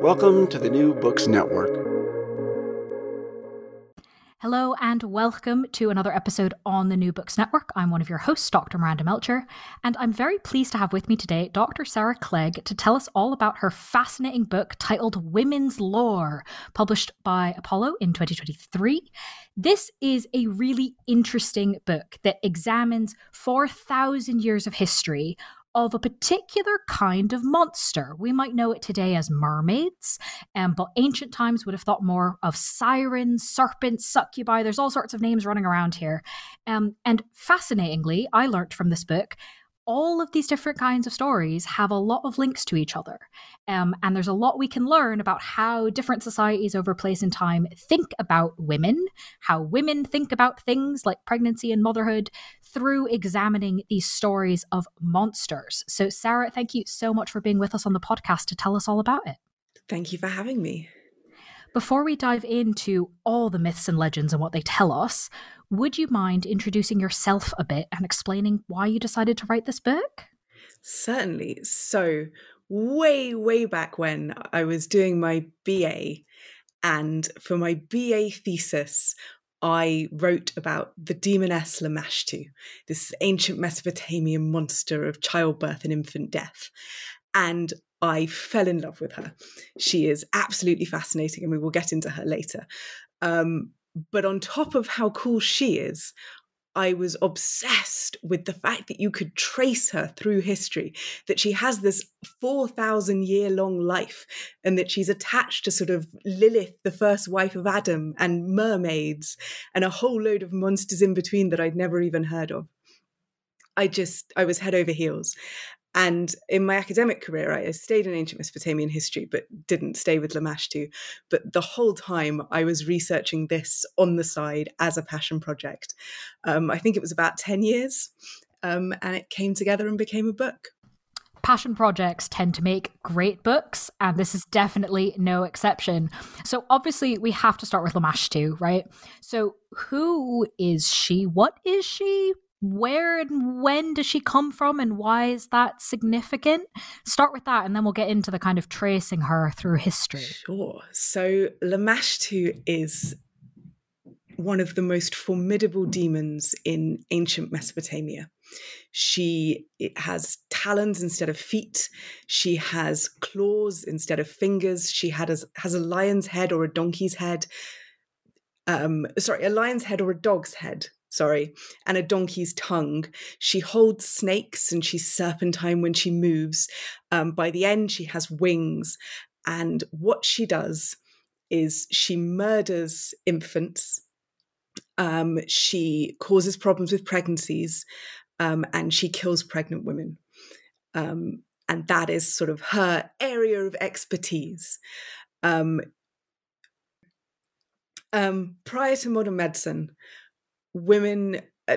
Welcome to the New Books Network. Hello and welcome to another episode on the New Books Network. I'm one of your hosts, Dr. Miranda Melcher, and I'm very pleased to have with me today Dr. Sarah Clegg to tell us all about her fascinating book titled Women's Lore, published by Apollo in 2023. This is a really interesting book that examines 4,000 years of history of a particular kind of monster. We might know it today as mermaids, um, but ancient times would have thought more of sirens, serpents, succubi. There's all sorts of names running around here. Um, and fascinatingly, I learnt from this book all of these different kinds of stories have a lot of links to each other. Um, and there's a lot we can learn about how different societies over place and time think about women, how women think about things like pregnancy and motherhood through examining these stories of monsters. So, Sarah, thank you so much for being with us on the podcast to tell us all about it. Thank you for having me. Before we dive into all the myths and legends and what they tell us, would you mind introducing yourself a bit and explaining why you decided to write this book? Certainly. So, way, way back when I was doing my BA, and for my BA thesis, I wrote about the demoness Lamashtu, this ancient Mesopotamian monster of childbirth and infant death. And I fell in love with her. She is absolutely fascinating, and we will get into her later. Um, but on top of how cool she is, I was obsessed with the fact that you could trace her through history, that she has this 4,000 year long life, and that she's attached to sort of Lilith, the first wife of Adam, and mermaids, and a whole load of monsters in between that I'd never even heard of. I just, I was head over heels. And in my academic career, I stayed in ancient Mesopotamian history, but didn't stay with Lamashtu. But the whole time I was researching this on the side as a passion project. Um, I think it was about 10 years, um, and it came together and became a book. Passion projects tend to make great books, and this is definitely no exception. So, obviously, we have to start with Lamashtu, right? So, who is she? What is she? Where and when does she come from and why is that significant? Start with that and then we'll get into the kind of tracing her through history. Sure. So Lamashtu is one of the most formidable demons in ancient Mesopotamia. She has talons instead of feet. She has claws instead of fingers. She had a, has a lion's head or a donkey's head. Um, sorry, a lion's head or a dog's head sorry, and a donkey's tongue. She holds snakes and she's serpentine when she moves. Um, by the end, she has wings. And what she does is she murders infants. Um, she causes problems with pregnancies um, and she kills pregnant women. Um, and that is sort of her area of expertise. Um, um, prior to modern medicine, women uh,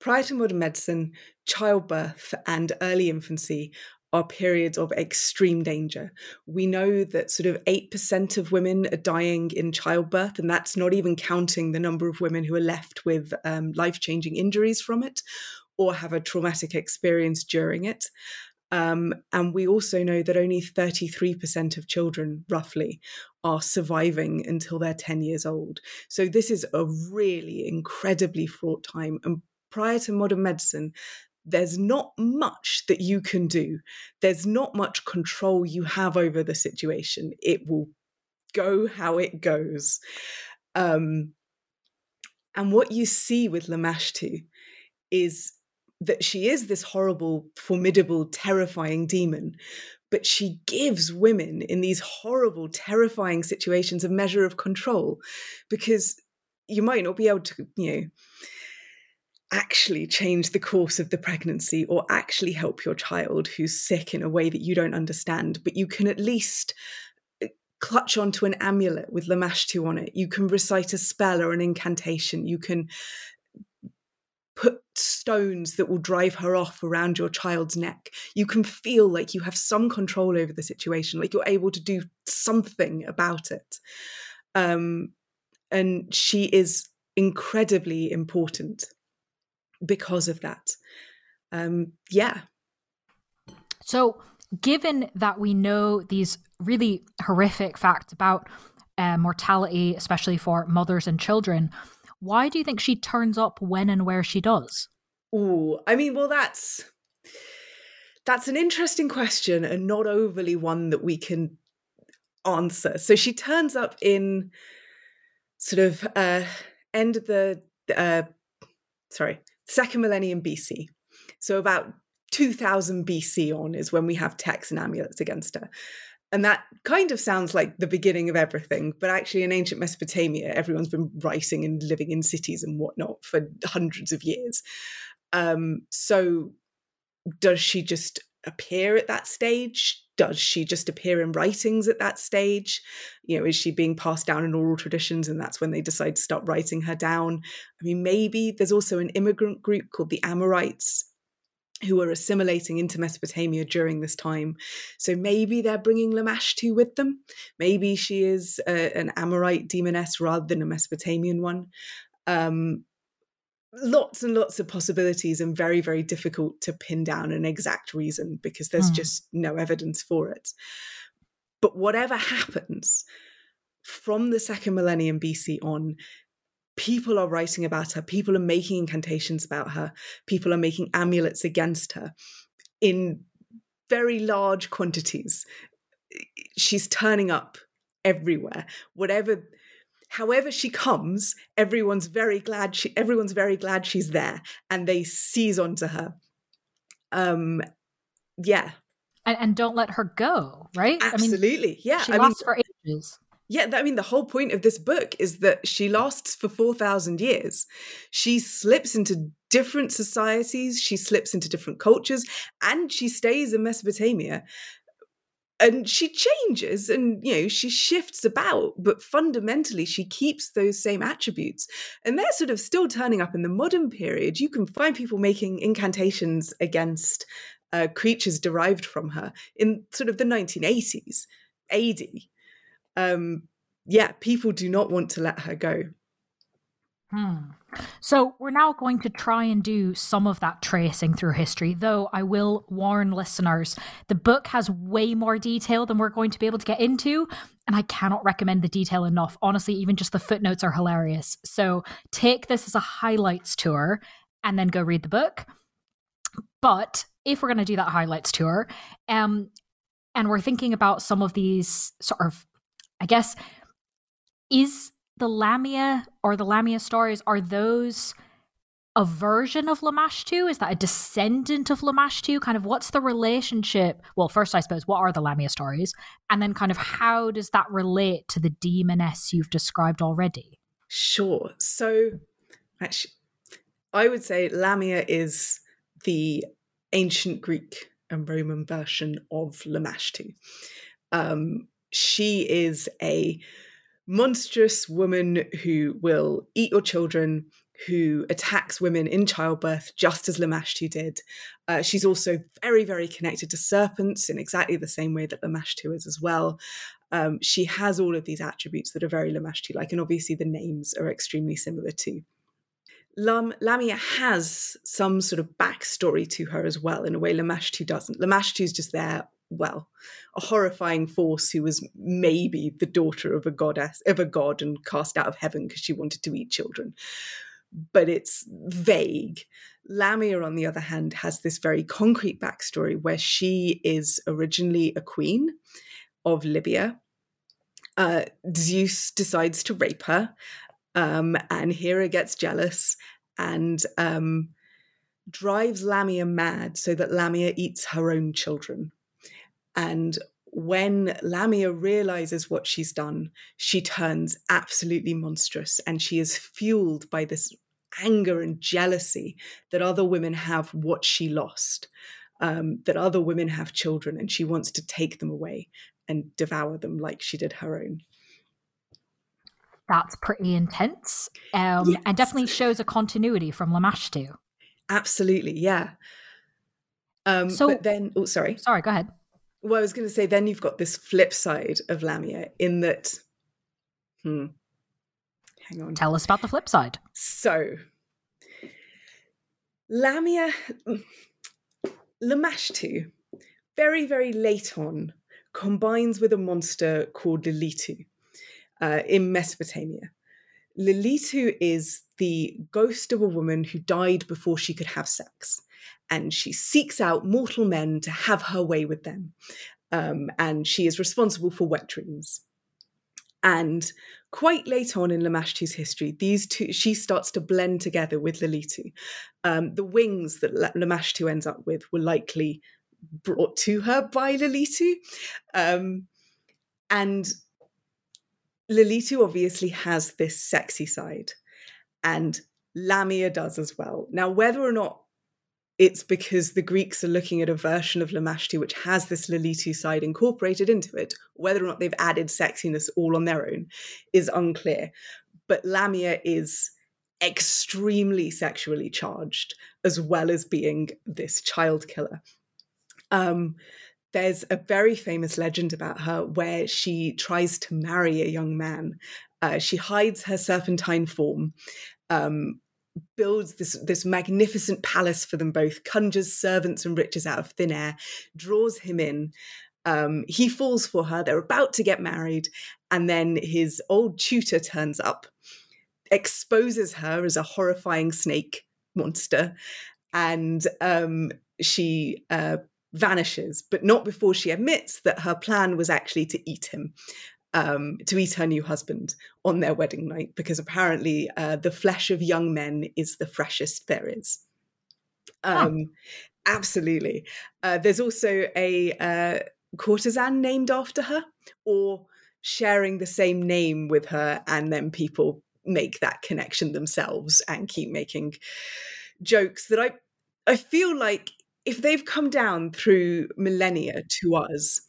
prior to modern medicine, childbirth and early infancy are periods of extreme danger. We know that sort of 8% of women are dying in childbirth, and that's not even counting the number of women who are left with um, life changing injuries from it or have a traumatic experience during it. Um, and we also know that only 33% of children, roughly, are surviving until they're 10 years old. So this is a really incredibly fraught time. And prior to modern medicine, there's not much that you can do. There's not much control you have over the situation. It will go how it goes. Um, and what you see with Lamashtu is that she is this horrible, formidable, terrifying demon, but she gives women in these horrible, terrifying situations a measure of control because you might not be able to, you know, actually change the course of the pregnancy or actually help your child who's sick in a way that you don't understand, but you can at least uh, clutch onto an amulet with Lamashtu on it. You can recite a spell or an incantation. You can put stones that will drive her off around your child's neck. You can feel like you have some control over the situation, like you're able to do something about it. Um, and she is incredibly important because of that. Um, yeah. So, given that we know these really horrific facts about uh, mortality, especially for mothers and children, why do you think she turns up when and where she does? Oh, I mean, well, that's that's an interesting question and not overly one that we can answer. So she turns up in sort of uh, end of the uh, sorry second millennium BC. So about 2000 BC on is when we have texts and amulets against her. And that kind of sounds like the beginning of everything, but actually, in ancient Mesopotamia, everyone's been writing and living in cities and whatnot for hundreds of years. Um, so, does she just appear at that stage? Does she just appear in writings at that stage? You know, is she being passed down in oral traditions and that's when they decide to start writing her down? I mean, maybe there's also an immigrant group called the Amorites who are assimilating into Mesopotamia during this time. So maybe they're bringing Lamashtu with them. Maybe she is a, an Amorite demoness rather than a Mesopotamian one. Um, lots and lots of possibilities and very, very difficult to pin down an exact reason because there's mm. just no evidence for it. But whatever happens from the second millennium BC on, people are writing about her, people are making incantations about her, people are making amulets against her in very large quantities. She's turning up everywhere. Whatever however she comes, everyone's very glad she everyone's very glad she's there and they seize onto her. Um yeah. And, and don't let her go, right? Absolutely. I mean, yeah. She I lasts mean, for ages. Yeah, I mean, the whole point of this book is that she lasts for 4,000 years. She slips into different societies, she slips into different cultures, and she stays in Mesopotamia. And she changes and, you know, she shifts about, but fundamentally, she keeps those same attributes. And they're sort of still turning up in the modern period. You can find people making incantations against uh, creatures derived from her in sort of the 1980s, AD um, yeah, people do not want to let her go. Hmm. So we're now going to try and do some of that tracing through history, though I will warn listeners the book has way more detail than we're going to be able to get into, and I cannot recommend the detail enough. Honestly, even just the footnotes are hilarious. So take this as a highlights tour and then go read the book. But if we're going to do that highlights tour, um, and we're thinking about some of these sort of I guess is the Lamia or the Lamia stories are those a version of Lamashtu? Is that a descendant of Lamashtu? Kind of what's the relationship? Well, first, I suppose, what are the Lamia stories? And then, kind of, how does that relate to the demoness you've described already? Sure. So, actually, I would say Lamia is the ancient Greek and Roman version of Lamashtu. Um, she is a monstrous woman who will eat your children, who attacks women in childbirth, just as Lamashtu did. Uh, she's also very, very connected to serpents in exactly the same way that Lamashtu is as well. Um, she has all of these attributes that are very Lamashtu like, and obviously the names are extremely similar too. Lam- Lamia has some sort of backstory to her as well, in a way Lamashtu doesn't. Lamashtu's just there, well, a horrifying force who was maybe the daughter of a goddess, of a god, and cast out of heaven because she wanted to eat children. But it's vague. Lamia, on the other hand, has this very concrete backstory where she is originally a queen of Libya. Uh, Zeus decides to rape her um, and Hera gets jealous and um, drives Lamia mad so that Lamia eats her own children. And when Lamia realizes what she's done, she turns absolutely monstrous and she is fueled by this anger and jealousy that other women have what she lost, um, that other women have children and she wants to take them away and devour them like she did her own that's pretty intense um, yes. and definitely shows a continuity from Lamashtu. Absolutely, yeah. Um, so but then, oh, sorry, sorry, go ahead. Well, I was going to say, then you've got this flip side of Lamia in that. Hmm. Hang on. Tell us about the flip side. So, Lamia, Lamashtu, very, very late on, combines with a monster called Lilitu uh, in Mesopotamia. Lilitu is the ghost of a woman who died before she could have sex, and she seeks out mortal men to have her way with them. Um, and she is responsible for wet dreams. And quite late on in Lamashtu's history, these two she starts to blend together with Lilitu. Um, the wings that Lamashtu ends up with were likely brought to her by Lilitu. Um, and Lilitu obviously has this sexy side, and Lamia does as well. Now, whether or not it's because the Greeks are looking at a version of Lamashtu which has this Lilitu side incorporated into it, whether or not they've added sexiness all on their own is unclear. But Lamia is extremely sexually charged, as well as being this child killer. Um, there's a very famous legend about her where she tries to marry a young man. Uh, she hides her serpentine form, um, builds this this magnificent palace for them both, conjures servants and riches out of thin air, draws him in. Um, he falls for her. They're about to get married, and then his old tutor turns up, exposes her as a horrifying snake monster, and um, she uh, vanishes, but not before she admits that her plan was actually to eat him. Um, to eat her new husband on their wedding night, because apparently uh, the flesh of young men is the freshest there is. Um, Absolutely. Uh, there's also a uh, courtesan named after her, or sharing the same name with her, and then people make that connection themselves and keep making jokes that I I feel like if they've come down through millennia to us,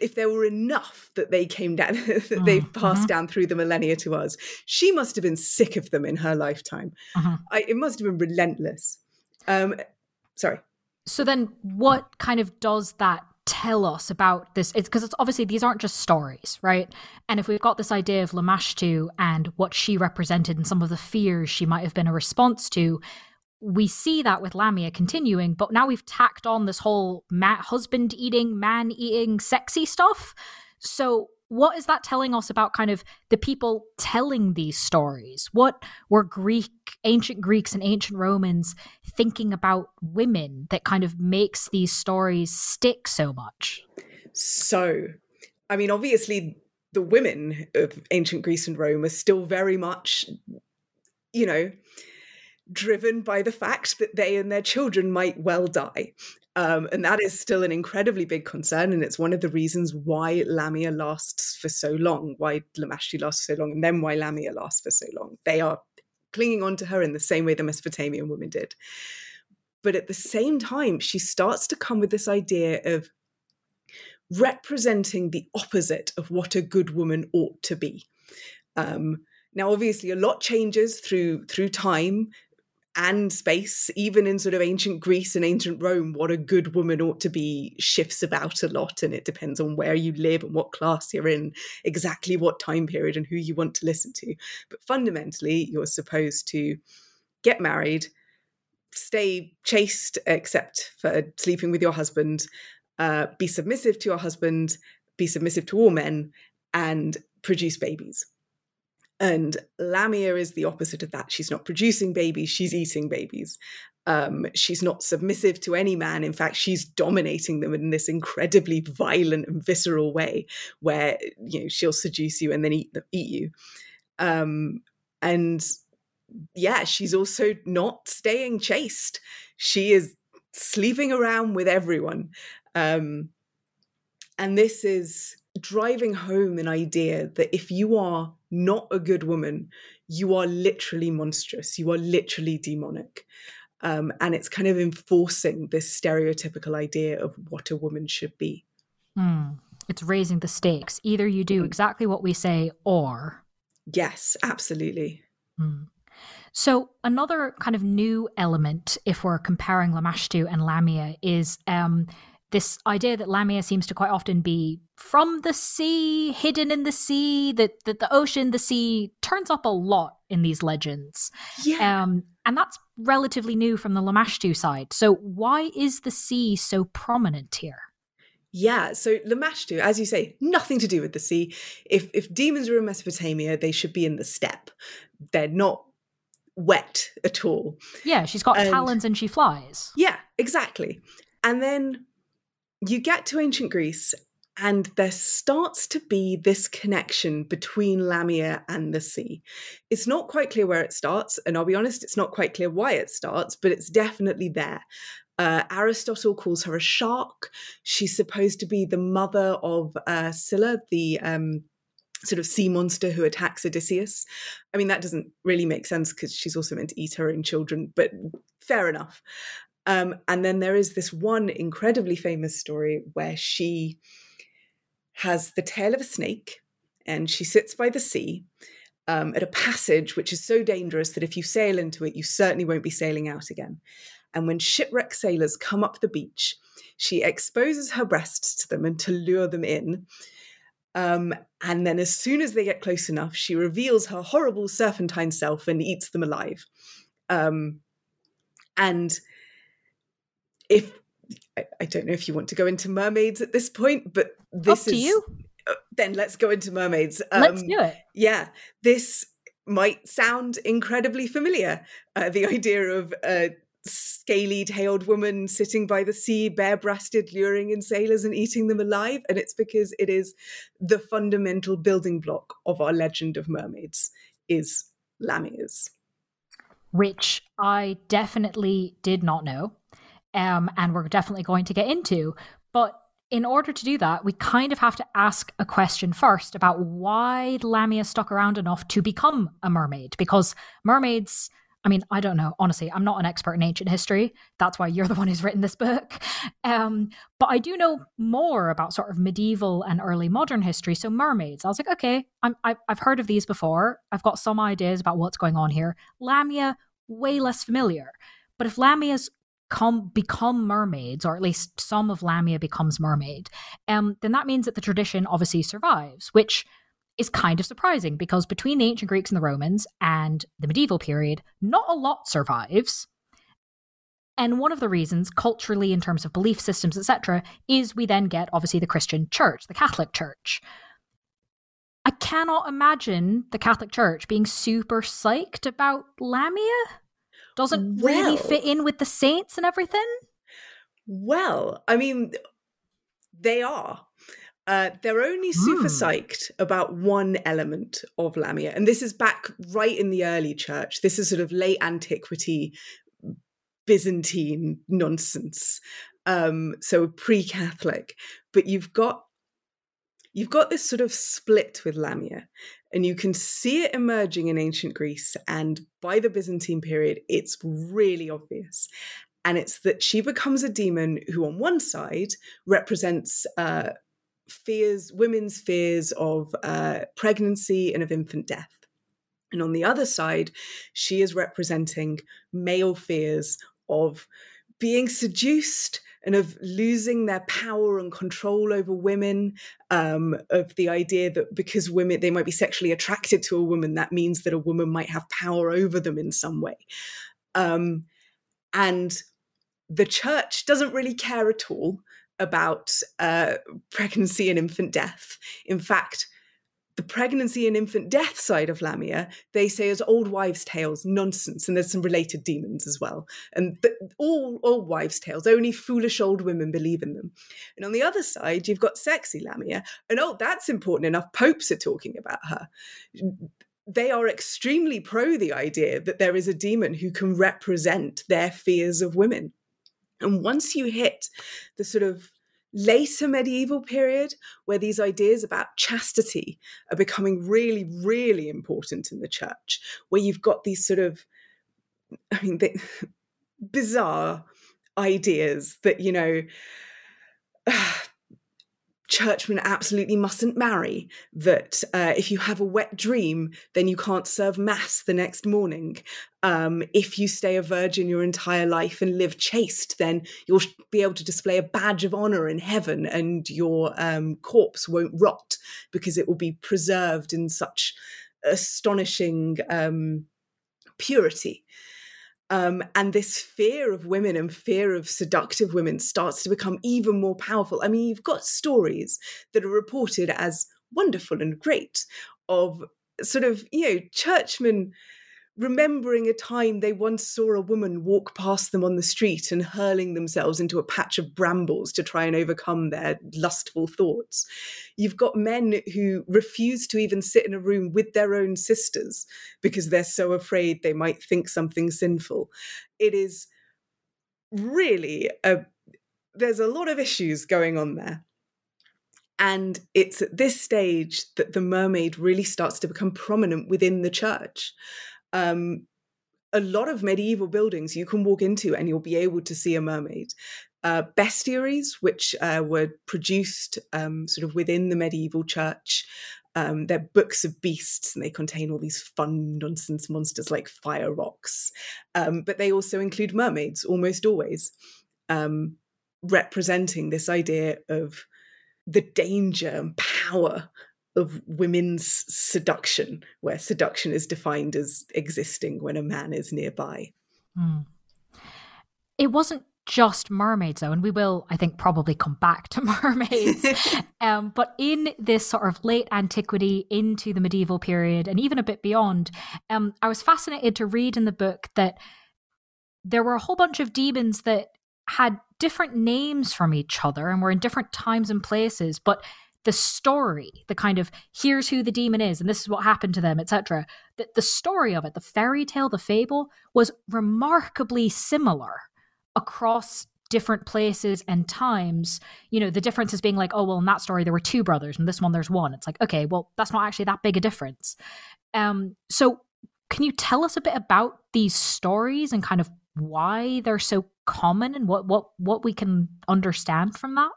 if there were enough that they came down that mm, they've passed mm-hmm. down through the millennia to us she must have been sick of them in her lifetime. Mm-hmm. I, it must have been relentless. Um sorry. So then what kind of does that tell us about this? It's because it's obviously these aren't just stories right? And if we've got this idea of lamashtu and what she represented and some of the fears she might have been a response to we see that with Lamia continuing, but now we've tacked on this whole ma- husband eating, man eating, sexy stuff. So, what is that telling us about kind of the people telling these stories? What were Greek, ancient Greeks, and ancient Romans thinking about women that kind of makes these stories stick so much? So, I mean, obviously, the women of ancient Greece and Rome are still very much, you know, driven by the fact that they and their children might well die. Um, and that is still an incredibly big concern. And it's one of the reasons why Lamia lasts for so long, why Lamashtu lasts so long, and then why Lamia lasts for so long. They are clinging on to her in the same way the Mesopotamian women did. But at the same time, she starts to come with this idea of representing the opposite of what a good woman ought to be. Um, now obviously a lot changes through through time and space, even in sort of ancient Greece and ancient Rome, what a good woman ought to be shifts about a lot. And it depends on where you live and what class you're in, exactly what time period and who you want to listen to. But fundamentally, you're supposed to get married, stay chaste, except for sleeping with your husband, uh, be submissive to your husband, be submissive to all men, and produce babies. And Lamia is the opposite of that. She's not producing babies, she's eating babies. Um, she's not submissive to any man. In fact, she's dominating them in this incredibly violent and visceral way, where you know she'll seduce you and then eat eat you. Um, and yeah, she's also not staying chaste. She is sleeping around with everyone, um, and this is driving home an idea that if you are not a good woman, you are literally monstrous. You are literally demonic. Um, and it's kind of enforcing this stereotypical idea of what a woman should be. Mm. It's raising the stakes. Either you do mm. exactly what we say, or. Yes, absolutely. Mm. So, another kind of new element, if we're comparing Lamashtu and Lamia, is um, this idea that Lamia seems to quite often be from the sea, hidden in the sea, that, that the ocean, the sea turns up a lot in these legends. Yeah. Um, and that's relatively new from the Lamashtu side. So why is the sea so prominent here? Yeah, so Lamashtu, as you say, nothing to do with the sea. If if demons are in Mesopotamia, they should be in the steppe. They're not wet at all. Yeah, she's got and, talons and she flies. Yeah, exactly. And then you get to ancient Greece, and there starts to be this connection between Lamia and the sea. It's not quite clear where it starts, and I'll be honest, it's not quite clear why it starts, but it's definitely there. Uh, Aristotle calls her a shark. She's supposed to be the mother of uh, Scylla, the um, sort of sea monster who attacks Odysseus. I mean, that doesn't really make sense because she's also meant to eat her own children, but fair enough. Um, and then there is this one incredibly famous story where she has the tail of a snake and she sits by the sea um, at a passage which is so dangerous that if you sail into it, you certainly won't be sailing out again. And when shipwrecked sailors come up the beach, she exposes her breasts to them and to lure them in. Um, and then, as soon as they get close enough, she reveals her horrible serpentine self and eats them alive. Um, and if I, I, don't know if you want to go into mermaids at this point, but this Up is you. Uh, then let's go into mermaids. Um, let's do it. Yeah, this might sound incredibly familiar. Uh, the idea of a scaly tailed woman sitting by the sea, bare breasted, luring in sailors and eating them alive. And it's because it is the fundamental building block of our legend of mermaids is lamias. Which I definitely did not know um, and we're definitely going to get into. But in order to do that, we kind of have to ask a question first about why Lamia stuck around enough to become a mermaid. Because mermaids, I mean, I don't know. Honestly, I'm not an expert in ancient history. That's why you're the one who's written this book. Um, but I do know more about sort of medieval and early modern history. So, mermaids, I was like, okay, I'm, I've heard of these before. I've got some ideas about what's going on here. Lamia, way less familiar. But if Lamia's come become mermaids, or at least some of Lamia becomes mermaid, um, then that means that the tradition obviously survives, which is kind of surprising because between the ancient Greeks and the Romans and the medieval period, not a lot survives. And one of the reasons, culturally, in terms of belief systems, etc., is we then get obviously the Christian church, the Catholic Church. I cannot imagine the Catholic Church being super psyched about Lamia doesn't well, really fit in with the saints and everything. Well, I mean, they are. Uh, they're only super mm. psyched about one element of Lamia. And this is back right in the early church. This is sort of late antiquity, Byzantine nonsense. Um, so pre Catholic. But you've got you've got this sort of split with Lamia, and you can see it emerging in ancient Greece. And by the Byzantine period, it's really obvious. And it's that she becomes a demon who, on one side, represents uh, fears, women's fears of uh, pregnancy and of infant death. And on the other side, she is representing male fears of being seduced and of losing their power and control over women, um, of the idea that because women, they might be sexually attracted to a woman, that means that a woman might have power over them in some way. Um, and the church doesn't really care at all about uh, pregnancy and infant death. In fact, the pregnancy and infant death side of Lamia, they say is old wives' tales, nonsense, and there's some related demons as well. And th- all old wives' tales, only foolish old women believe in them. And on the other side, you've got sexy Lamia, and oh, that's important enough. Popes are talking about her. They are extremely pro the idea that there is a demon who can represent their fears of women. And once you hit the sort of later medieval period where these ideas about chastity are becoming really really important in the church where you've got these sort of i mean they, bizarre ideas that you know ah, churchmen absolutely mustn't marry, that uh, if you have a wet dream, then you can't serve mass the next morning. Um, if you stay a virgin your entire life and live chaste, then you'll be able to display a badge of honor in heaven and your um, corpse won't rot because it will be preserved in such astonishing um, purity. Um, and this fear of women and fear of seductive women starts to become even more powerful. I mean, you've got stories that are reported as wonderful and great of sort of, you know, churchmen remembering a time they once saw a woman walk past them on the street and hurling themselves into a patch of brambles to try and overcome their lustful thoughts. You've got men who refuse to even sit in a room with their own sisters because they're so afraid they might think something sinful. It is really a there's a lot of issues going on there. And it's at this stage that the mermaid really starts to become prominent within the church um, a lot of medieval buildings you can walk into and you'll be able to see a mermaid. Uh, bestiaries, which uh, were produced um, sort of within the medieval church. Um, they're books of beasts and they contain all these fun nonsense monsters like fire rocks. Um, but they also include mermaids almost always, um, representing this idea of the danger and power of women's seduction, where seduction is defined as existing when a man is nearby. Mm. It wasn't just mermaids though and we will i think probably come back to mermaids um, but in this sort of late antiquity into the medieval period and even a bit beyond um, i was fascinated to read in the book that there were a whole bunch of demons that had different names from each other and were in different times and places but the story, the kind of here's who the demon is and this is what happened to them, etc. The, the story of it, the fairy tale, the fable, was remarkably similar across different places and times. You know, the difference is being like, oh, well, in that story there were two brothers, and this one there's one. It's like, okay, well, that's not actually that big a difference. Um, so can you tell us a bit about these stories and kind of why they're so common and what what what we can understand from that?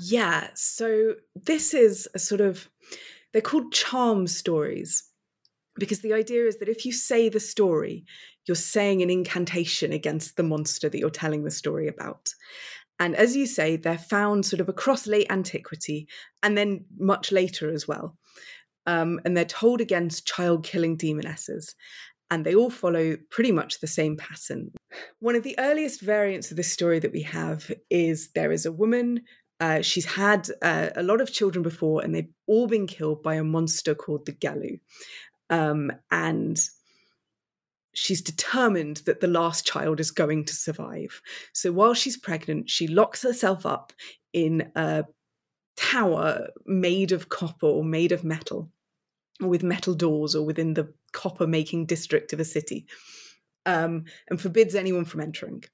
Yeah. So this is a sort of, they're called charm stories because the idea is that if you say the story, you're saying an incantation against the monster that you're telling the story about. And as you say, they're found sort of across late antiquity and then much later as well. Um, and they're told against child killing demonesses. And they all follow pretty much the same pattern. One of the earliest variants of this story that we have is there is a woman uh, she's had uh, a lot of children before, and they've all been killed by a monster called the Galu. Um, and she's determined that the last child is going to survive. So while she's pregnant, she locks herself up in a tower made of copper or made of metal, or with metal doors, or within the copper making district of a city, um, and forbids anyone from entering.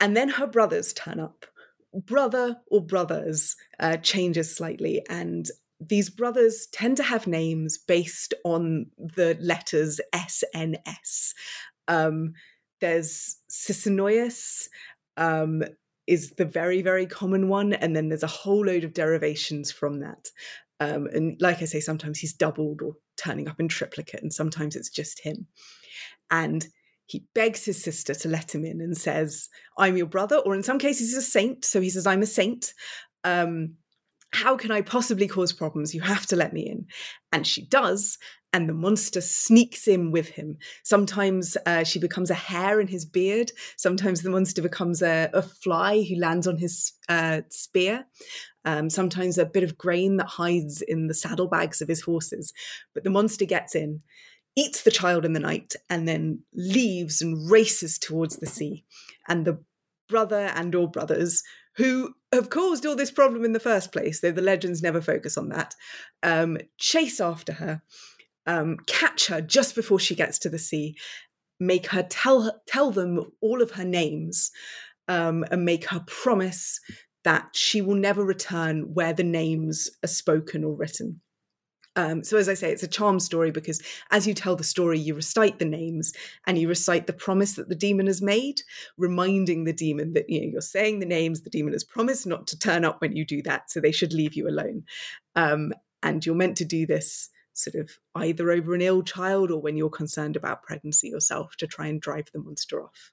And then her brothers turn up brother or brothers uh, changes slightly, and these brothers tend to have names based on the letters SNS. Um, there's Sisinnios. Um, is the very, very common one. And then there's a whole load of derivations from that. Um, and like I say, sometimes he's doubled or turning up in triplicate, and sometimes it's just him. And he begs his sister to let him in and says, I'm your brother, or in some cases, he's a saint. So he says, I'm a saint. Um, how can I possibly cause problems? You have to let me in. And she does. And the monster sneaks in with him. Sometimes uh, she becomes a hair in his beard. Sometimes the monster becomes a, a fly who lands on his uh, spear. Um, sometimes a bit of grain that hides in the saddlebags of his horses. But the monster gets in, eats the child in the night, and then leaves and races towards the sea. And the brother and or brothers who have caused all this problem in the first place, though the legends never focus on that, um, chase after her, um, catch her just before she gets to the sea, make her tell tell them all of her names, um, and make her promise that she will never return where the names are spoken or written. Um, so, as I say, it's a charm story because as you tell the story, you recite the names and you recite the promise that the demon has made, reminding the demon that you know you're saying the names. The demon has promised not to turn up when you do that, so they should leave you alone. Um, and you're meant to do this sort of either over an ill child or when you're concerned about pregnancy yourself to try and drive the monster off.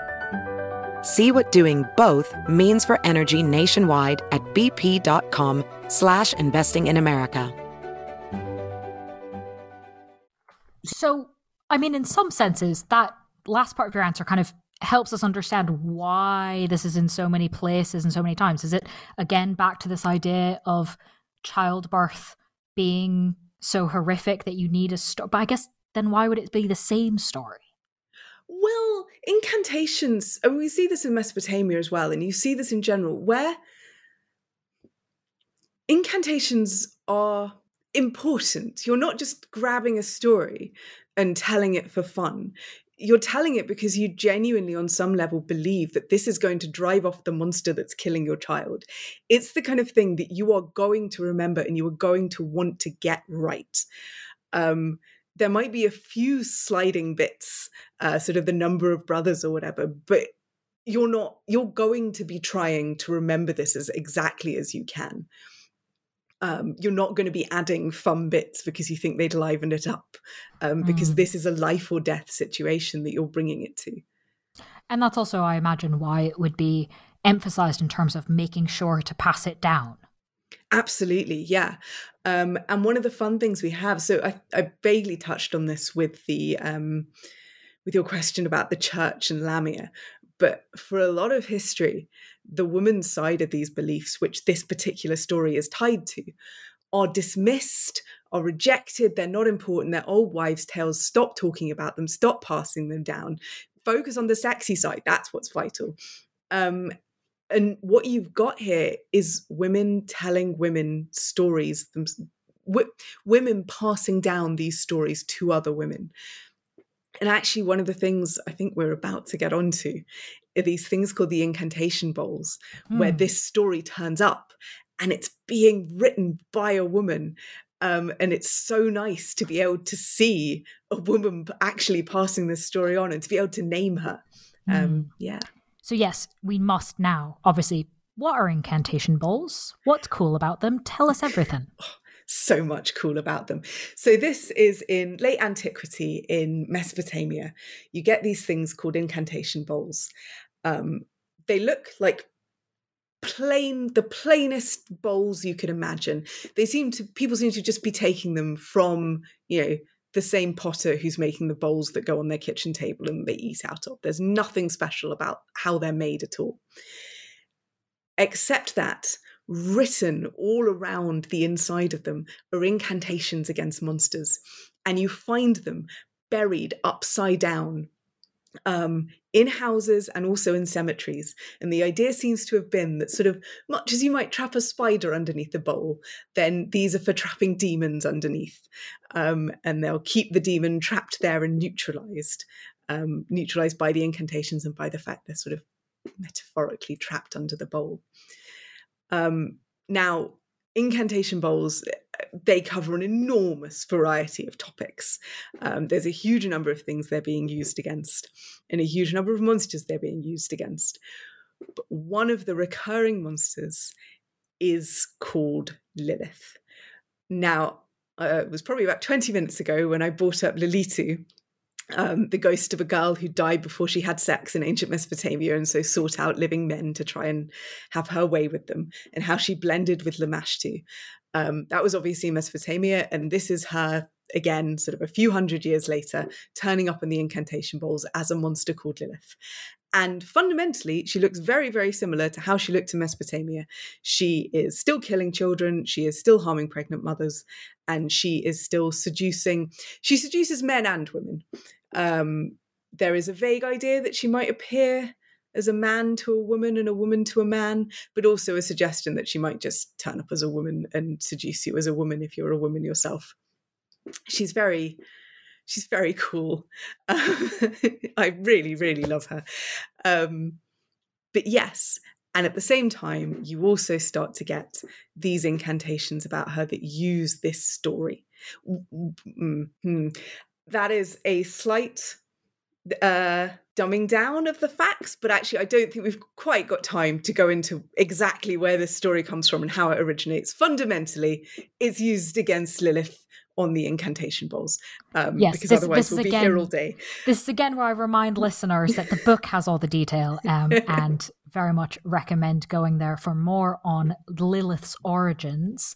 See what doing both means for energy nationwide at bp.com slash investing in America. So, I mean, in some senses, that last part of your answer kind of helps us understand why this is in so many places and so many times. Is it, again, back to this idea of childbirth being so horrific that you need a story? But I guess then why would it be the same story? Well, incantations, and we see this in Mesopotamia as well, and you see this in general, where incantations are important. You're not just grabbing a story and telling it for fun. You're telling it because you genuinely, on some level, believe that this is going to drive off the monster that's killing your child. It's the kind of thing that you are going to remember and you are going to want to get right. Um, there might be a few sliding bits, uh, sort of the number of brothers or whatever, but you're not, you're going to be trying to remember this as exactly as you can. Um, you're not going to be adding fun bits because you think they'd liven it up, um, because mm. this is a life or death situation that you're bringing it to. And that's also, I imagine, why it would be emphasized in terms of making sure to pass it down. Absolutely, yeah. Um, and one of the fun things we have, so I, I vaguely touched on this with the um, with your question about the church and Lamia, but for a lot of history, the woman's side of these beliefs, which this particular story is tied to, are dismissed, are rejected. They're not important. They're old wives' tales. Stop talking about them. Stop passing them down. Focus on the sexy side. That's what's vital. Um, and what you've got here is women telling women stories them, w- women passing down these stories to other women and actually one of the things i think we're about to get onto are these things called the incantation bowls mm. where hmm. this story turns up and it's being written by a woman Um, and it's so nice to be able to see a woman actually passing this story on and to be able to name her. Um, mm. Yeah. So, yes, we must now, obviously, what are incantation bowls? What's cool about them? Tell us everything. so much cool about them. So, this is in late antiquity in Mesopotamia. You get these things called incantation bowls. Um, they look like plain the plainest bowls you could imagine they seem to people seem to just be taking them from you know the same potter who's making the bowls that go on their kitchen table and they eat out of. There's nothing special about how they're made at all. Except that written all around the inside of them are incantations against monsters and you find them buried upside down um, in houses and also in cemeteries. And the idea seems to have been that, sort of, much as you might trap a spider underneath a bowl, then these are for trapping demons underneath. Um, and they'll keep the demon trapped there and neutralized, um, neutralized by the incantations and by the fact they're sort of metaphorically trapped under the bowl. Um, now, incantation bowls they cover an enormous variety of topics. Um, there's a huge number of things they're being used against, and a huge number of monsters they're being used against. But one of the recurring monsters is called Lilith. Now, uh, it was probably about 20 minutes ago when I brought up Lilitu, um, the ghost of a girl who died before she had sex in ancient Mesopotamia and so sought out living men to try and have her way with them, and how she blended with Lamashtu. Um, that was obviously Mesopotamia, and this is her again, sort of a few hundred years later, turning up in the incantation bowls as a monster called Lilith. And fundamentally, she looks very, very similar to how she looked in Mesopotamia. She is still killing children, she is still harming pregnant mothers, and she is still seducing. She seduces men and women. Um, there is a vague idea that she might appear as a man to a woman and a woman to a man, but also a suggestion that she might just turn up as a woman and seduce you as a woman if you're a woman yourself. She's very, she's very cool. I really, really love her. Um, but yes, and at the same time, you also start to get these incantations about her that use this story. Mm-hmm. That is a slight uh, dumbing down of the facts, but actually, I don't think we've quite got time to go into exactly where this story comes from and how it originates. Fundamentally, it's used against Lilith on the incantation bowls. Um, yes, because this, otherwise this we'll be here all day. This is again where I remind listeners that the book has all the detail um, and very much recommend going there for more on Lilith's origins.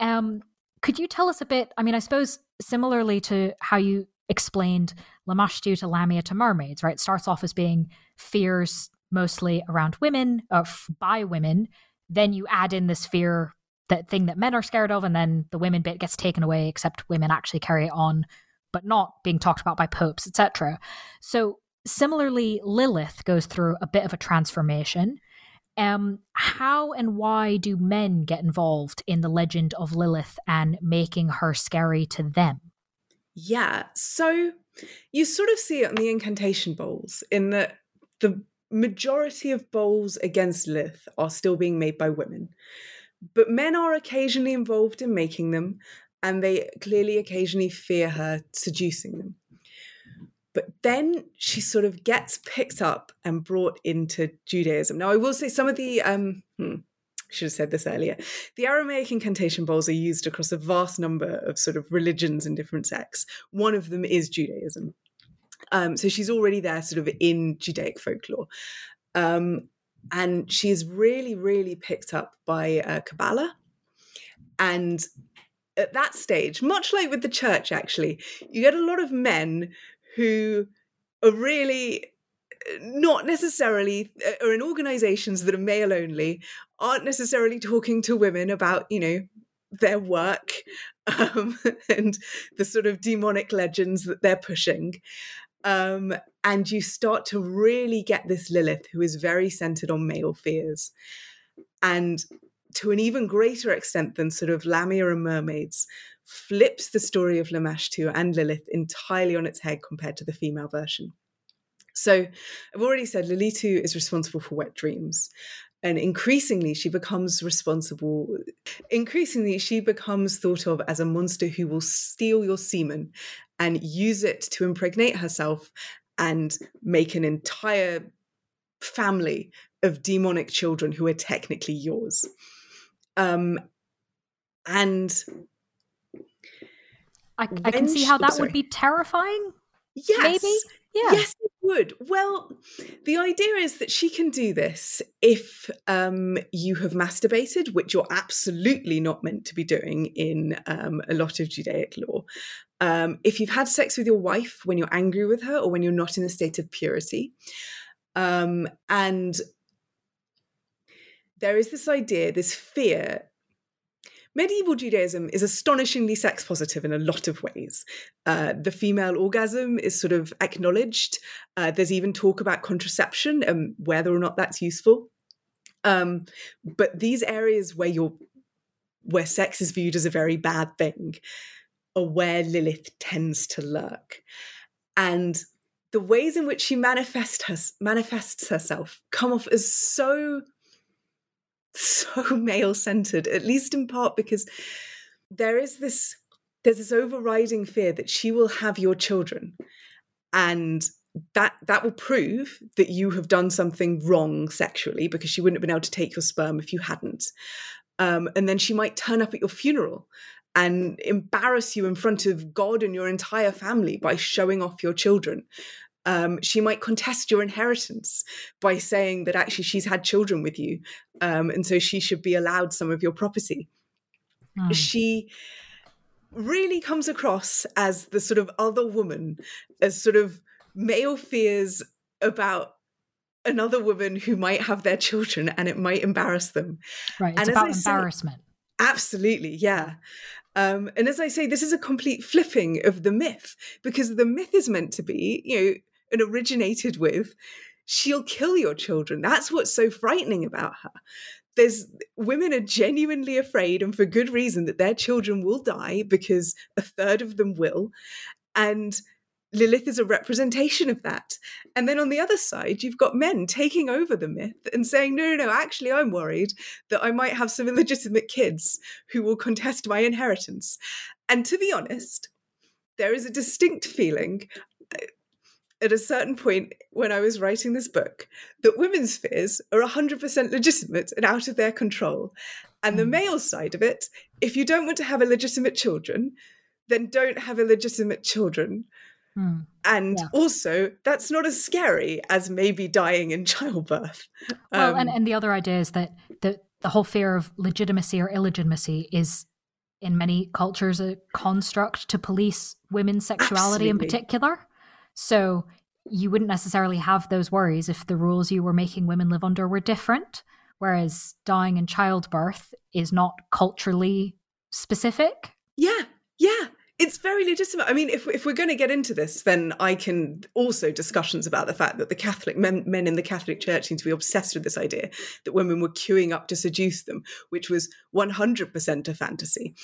Um, could you tell us a bit? I mean, I suppose similarly to how you explained Lamashtu to Lamia to mermaids, right? It starts off as being fears mostly around women, uh, by women. Then you add in this fear, that thing that men are scared of, and then the women bit gets taken away, except women actually carry it on, but not being talked about by popes, etc. So similarly, Lilith goes through a bit of a transformation. Um, how and why do men get involved in the legend of Lilith and making her scary to them? Yeah. So you sort of see it on the incantation bowls in that the majority of bowls against Lilith are still being made by women. But men are occasionally involved in making them, and they clearly occasionally fear her seducing them. But then she sort of gets picked up and brought into Judaism. Now, I will say some of the um, hmm, should have said this earlier. The Aramaic incantation bowls are used across a vast number of sort of religions and different sects. One of them is Judaism. Um, so she's already there, sort of in Judaic folklore. Um, and is really, really picked up by uh, Kabbalah. And at that stage, much like with the church, actually, you get a lot of men who are really not necessarily uh, or in organizations that are male only aren't necessarily talking to women about you know their work um, and the sort of demonic legends that they're pushing. Um, and you start to really get this lilith who is very centered on male fears. And to an even greater extent than sort of lamia and mermaids flips the story of lamashtu and lilith entirely on its head compared to the female version so I've already said Lilitu is responsible for wet dreams. and increasingly she becomes responsible increasingly she becomes thought of as a monster who will steal your semen and use it to impregnate herself and make an entire family of demonic children who are technically yours um and I, I can see how that would be terrifying. Yes. Maybe? Yeah. Yes, it would. Well, the idea is that she can do this if um, you have masturbated, which you're absolutely not meant to be doing in um, a lot of Judaic law. Um, if you've had sex with your wife when you're angry with her or when you're not in a state of purity. Um, and there is this idea, this fear medieval Judaism is astonishingly sex positive in a lot of ways. Uh, the female orgasm is sort of acknowledged. Uh, there's even talk about contraception and whether or not that's useful. Um, but these areas where you're where sex is viewed as a very bad thing are where Lilith tends to lurk. And the ways in which she manifests herself come off as so so male centered, at least in part because there is this there's this overriding fear that she will have your children. And that that will prove that you have done something wrong sexually because she wouldn't have been able to take your sperm if you hadn't. Um, and then she might turn up at your funeral and embarrass you in front of god and your entire family by showing off your children um, she might contest your inheritance by saying that actually she's had children with you, um, and so she should be allowed some of your property. Mm. She really comes across as the sort of other woman, as sort of male fears about another woman who might have their children and it might embarrass them. Right. It's and about embarrassment. Say, absolutely. Yeah. Um, and as I say, this is a complete flipping of the myth because the myth is meant to be, you know, and originated with, she'll kill your children. That's what's so frightening about her. There's women are genuinely afraid, and for good reason, that their children will die because a third of them will. And Lilith is a representation of that. And then on the other side, you've got men taking over the myth and saying, no, no, no, actually, I'm worried that I might have some illegitimate kids who will contest my inheritance. And to be honest, there is a distinct feeling at a certain point when I was writing this book that women's fears are 100% legitimate and out of their control. And the hmm. male side of it, if you don't want to have illegitimate children, then don't have illegitimate children. Hmm. And yeah. also, that's not as scary as maybe dying in childbirth. Well, um, and, and the other idea is that the, the whole fear of legitimacy or illegitimacy is in many cultures a construct to police women's sexuality absolutely. in particular. So you wouldn't necessarily have those worries if the rules you were making women live under were different. Whereas dying in childbirth is not culturally specific. Yeah, yeah. It's very legitimate. I mean, if if we're going to get into this, then I can also discussions about the fact that the Catholic men, men in the Catholic Church seem to be obsessed with this idea that women were queuing up to seduce them, which was one hundred percent a fantasy,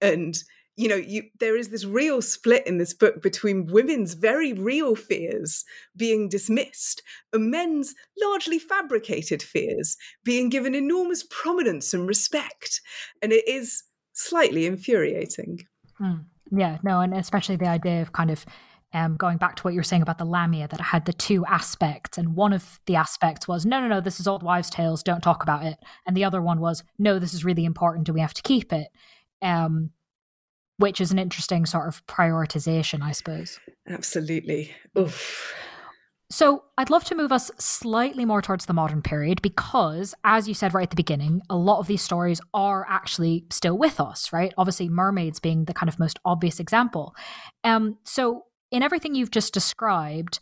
and you know you there is this real split in this book between women's very real fears being dismissed and men's largely fabricated fears being given enormous prominence and respect and it is slightly infuriating hmm. yeah no and especially the idea of kind of um, going back to what you were saying about the lamia, that had the two aspects. And one of the aspects was, no, no, no, this is old wives' tales, don't talk about it. And the other one was, no, this is really important and we have to keep it. Um, which is an interesting sort of prioritization, I suppose. Absolutely. Oof. So, I'd love to move us slightly more towards the modern period because, as you said right at the beginning, a lot of these stories are actually still with us, right? Obviously, mermaids being the kind of most obvious example. Um, so, in everything you've just described,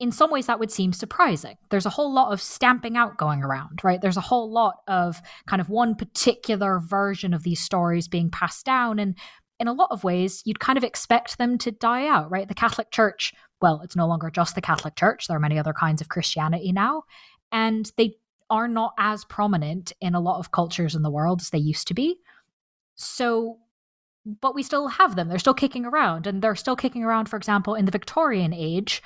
in some ways that would seem surprising. There's a whole lot of stamping out going around, right? There's a whole lot of kind of one particular version of these stories being passed down. And in a lot of ways, you'd kind of expect them to die out, right? The Catholic Church, well, it's no longer just the Catholic Church. There are many other kinds of Christianity now. And they are not as prominent in a lot of cultures in the world as they used to be. So, but we still have them. They're still kicking around. And they're still kicking around, for example, in the Victorian age.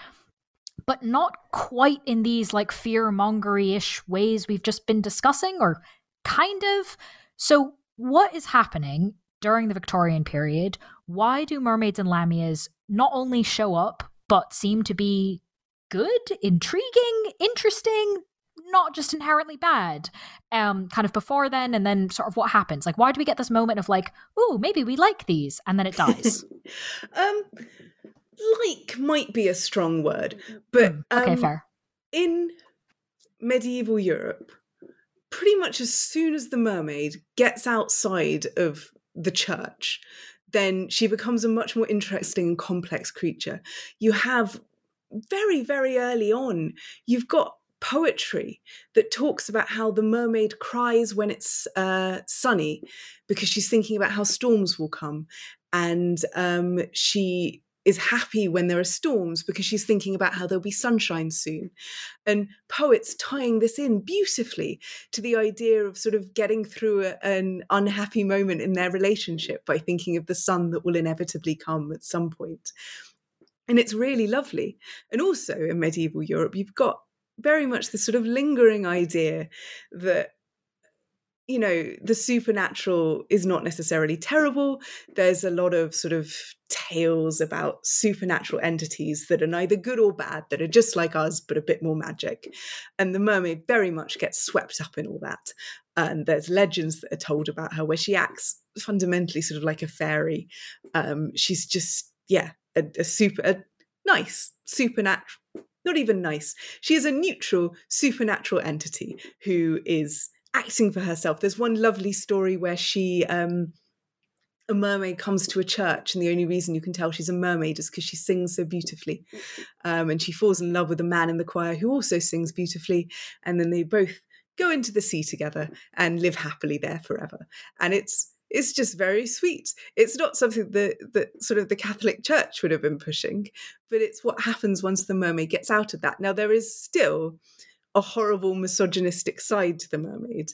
but not quite in these like fear mongery ish ways we've just been discussing, or kind of. So, what is happening during the Victorian period? Why do mermaids and lamias not only show up, but seem to be good, intriguing, interesting, not just inherently bad? Um kind of before then and then sort of what happens? Like why do we get this moment of like oh maybe we like these and then it dies? Um like might be a strong word but mm, okay um, fair. in medieval europe pretty much as soon as the mermaid gets outside of the church then she becomes a much more interesting and complex creature you have very very early on you've got poetry that talks about how the mermaid cries when it's uh, sunny because she's thinking about how storms will come. And um, she is happy when there are storms because she's thinking about how there'll be sunshine soon. And poets tying this in beautifully to the idea of sort of getting through a, an unhappy moment in their relationship by thinking of the sun that will inevitably come at some point. And it's really lovely. And also in medieval Europe, you've got very much the sort of lingering idea that you know the supernatural is not necessarily terrible. There's a lot of sort of tales about supernatural entities that are neither good or bad that are just like us but a bit more magic. And the mermaid very much gets swept up in all that. And there's legends that are told about her where she acts fundamentally sort of like a fairy. Um, she's just yeah a, a super a nice supernatural not even nice. She is a neutral, supernatural entity who is acting for herself. There's one lovely story where she, um, a mermaid comes to a church, and the only reason you can tell she's a mermaid is because she sings so beautifully. Um, and she falls in love with a man in the choir who also sings beautifully. And then they both go into the sea together and live happily there forever. And it's it's just very sweet. It's not something that that sort of the Catholic Church would have been pushing, but it's what happens once the mermaid gets out of that. Now there is still a horrible misogynistic side to the mermaid.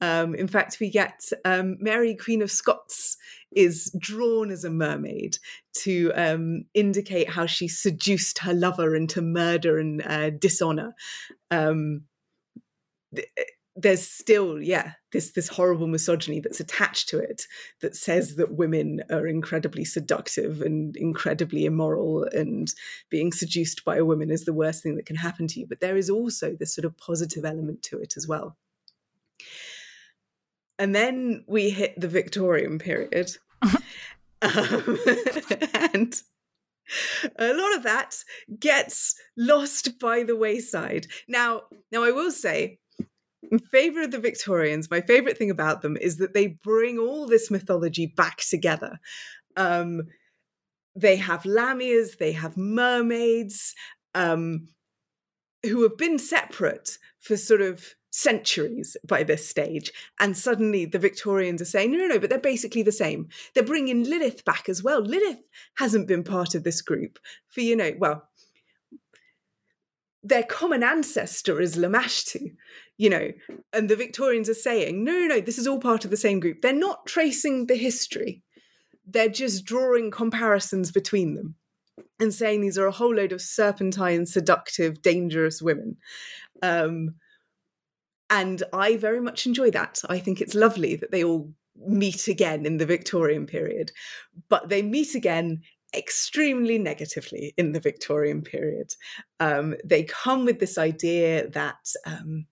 Um, in fact, we get um, Mary, Queen of Scots, is drawn as a mermaid to um, indicate how she seduced her lover into murder and uh, dishonor. Um, there's still yeah this this horrible misogyny that's attached to it that says that women are incredibly seductive and incredibly immoral and being seduced by a woman is the worst thing that can happen to you. But there is also this sort of positive element to it as well. And then we hit the victorian period. Um, and a lot of that gets lost by the wayside. Now now i will say in favor of the Victorians, my favorite thing about them is that they bring all this mythology back together. Um, they have lamias, they have mermaids, um, who have been separate for sort of centuries by this stage. And suddenly the Victorians are saying, no, no, no, but they're basically the same. They're bringing Lilith back as well. Lilith hasn't been part of this group for, you know, well, their common ancestor is Lamashtu, you know, and the Victorians are saying, no, no, no, this is all part of the same group. They're not tracing the history, they're just drawing comparisons between them and saying these are a whole load of serpentine, seductive, dangerous women. Um, and I very much enjoy that. I think it's lovely that they all meet again in the Victorian period, but they meet again extremely negatively in the Victorian period. Um, they come with this idea that um,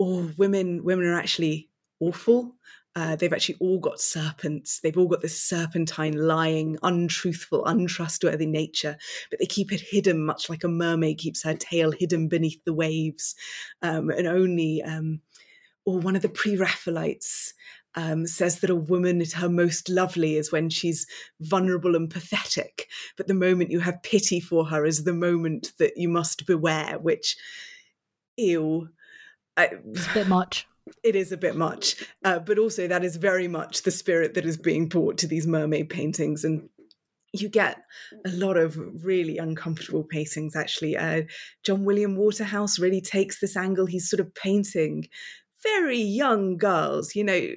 oh, women women are actually awful. Uh, they've actually all got serpents. They've all got this serpentine, lying, untruthful, untrustworthy nature, but they keep it hidden, much like a mermaid keeps her tail hidden beneath the waves. Um, and only, um, or one of the pre Raphaelites um, says that a woman at her most lovely is when she's vulnerable and pathetic. But the moment you have pity for her is the moment that you must beware, which, ew. I, it's a bit much. It is a bit much. Uh, but also, that is very much the spirit that is being brought to these mermaid paintings. And you get a lot of really uncomfortable paintings actually uh, john william waterhouse really takes this angle he's sort of painting very young girls you know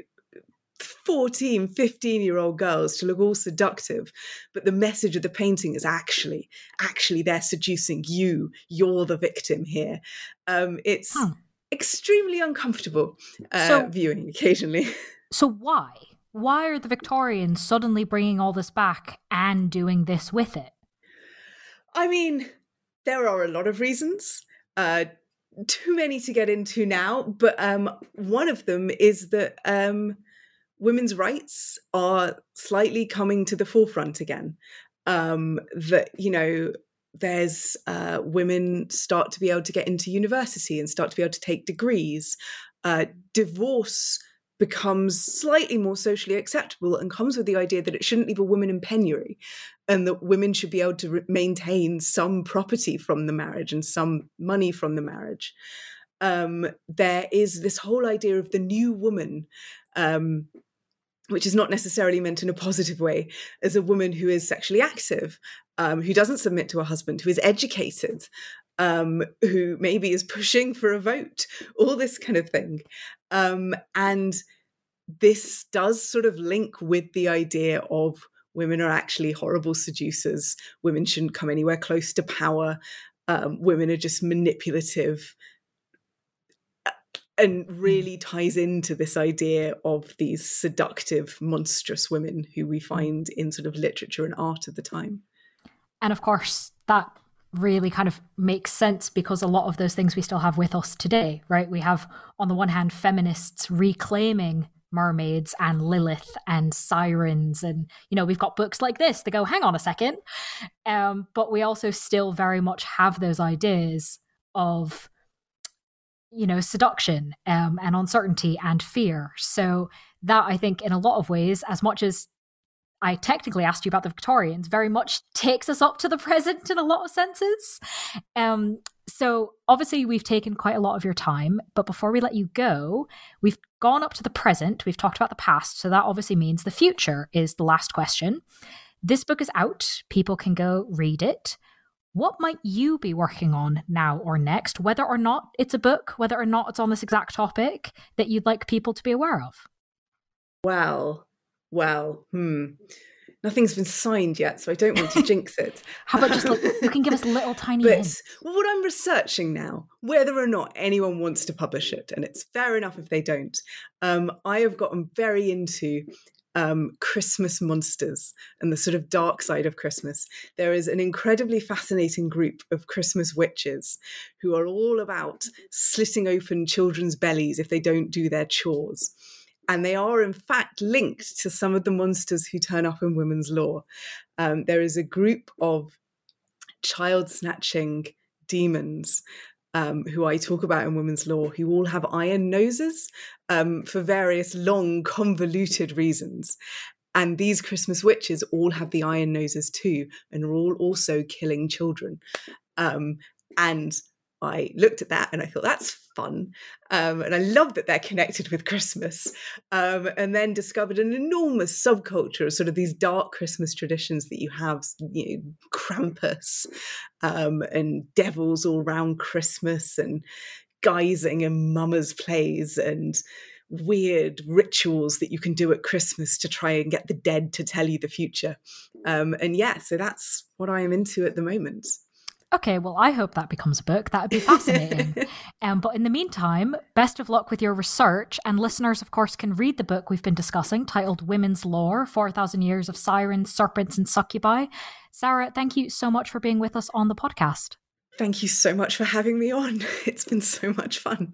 14, 15 year old girls to look all seductive. But the message of the painting is actually, actually, they're seducing you. You're the victim here. Um, it's huh. Extremely uncomfortable uh, so, viewing occasionally. So, why? Why are the Victorians suddenly bringing all this back and doing this with it? I mean, there are a lot of reasons. Uh, too many to get into now, but um, one of them is that um, women's rights are slightly coming to the forefront again. Um, that you know, there's uh, women start to be able to get into university and start to be able to take degrees. Uh, divorce becomes slightly more socially acceptable and comes with the idea that it shouldn't leave a woman in penury and that women should be able to re- maintain some property from the marriage and some money from the marriage. Um, there is this whole idea of the new woman. Um, which is not necessarily meant in a positive way, as a woman who is sexually active, um, who doesn't submit to a husband, who is educated, um, who maybe is pushing for a vote, all this kind of thing. Um, and this does sort of link with the idea of women are actually horrible seducers, women shouldn't come anywhere close to power, um, women are just manipulative. And hmm. really ties into this idea of these seductive, monstrous women who we hmm. find in sort of literature and art of the time. And of course, that really kind of makes sense because a lot of those things we still have with us today, right? We have, on the one hand, feminists reclaiming mermaids and Lilith and sirens. And, you know, we've got books like this that go, hang on a second. Um, but we also still very much have those ideas of, you know, seduction um, and uncertainty and fear. So that I think in a lot of ways, as much as I technically asked you about the Victorians, very much takes us up to the present in a lot of senses. Um, so obviously we've taken quite a lot of your time, but before we let you go, we've gone up to the present, we've talked about the past, so that obviously means the future is the last question. This book is out, people can go read it. What might you be working on now or next, whether or not it's a book, whether or not it's on this exact topic that you'd like people to be aware of? Well, well, hmm. Nothing's been signed yet, so I don't want to jinx it. How about just like you can give us little tiny but, hints? Well, what I'm researching now, whether or not anyone wants to publish it, and it's fair enough if they don't. Um, I have gotten very into um, Christmas monsters and the sort of dark side of Christmas. There is an incredibly fascinating group of Christmas witches who are all about slitting open children's bellies if they don't do their chores and they are in fact linked to some of the monsters who turn up in Women's Lore. Um, there is a group of child snatching demons um, who I talk about in Women's Lore, who all have iron noses um, for various long, convoluted reasons. And these Christmas witches all have the iron noses too, and are all also killing children. Um, and I looked at that and I thought that's fun. Um, and I love that they're connected with Christmas. Um, and then discovered an enormous subculture of sort of these dark Christmas traditions that you have, you know, Krampus um, and devils all around Christmas and guising and mummers plays and weird rituals that you can do at Christmas to try and get the dead to tell you the future. Um, and yeah, so that's what I am into at the moment. Okay, well, I hope that becomes a book. That would be fascinating. um, but in the meantime, best of luck with your research. And listeners, of course, can read the book we've been discussing titled Women's Lore 4,000 Years of Sirens, Serpents, and Succubi. Sarah, thank you so much for being with us on the podcast. Thank you so much for having me on. It's been so much fun.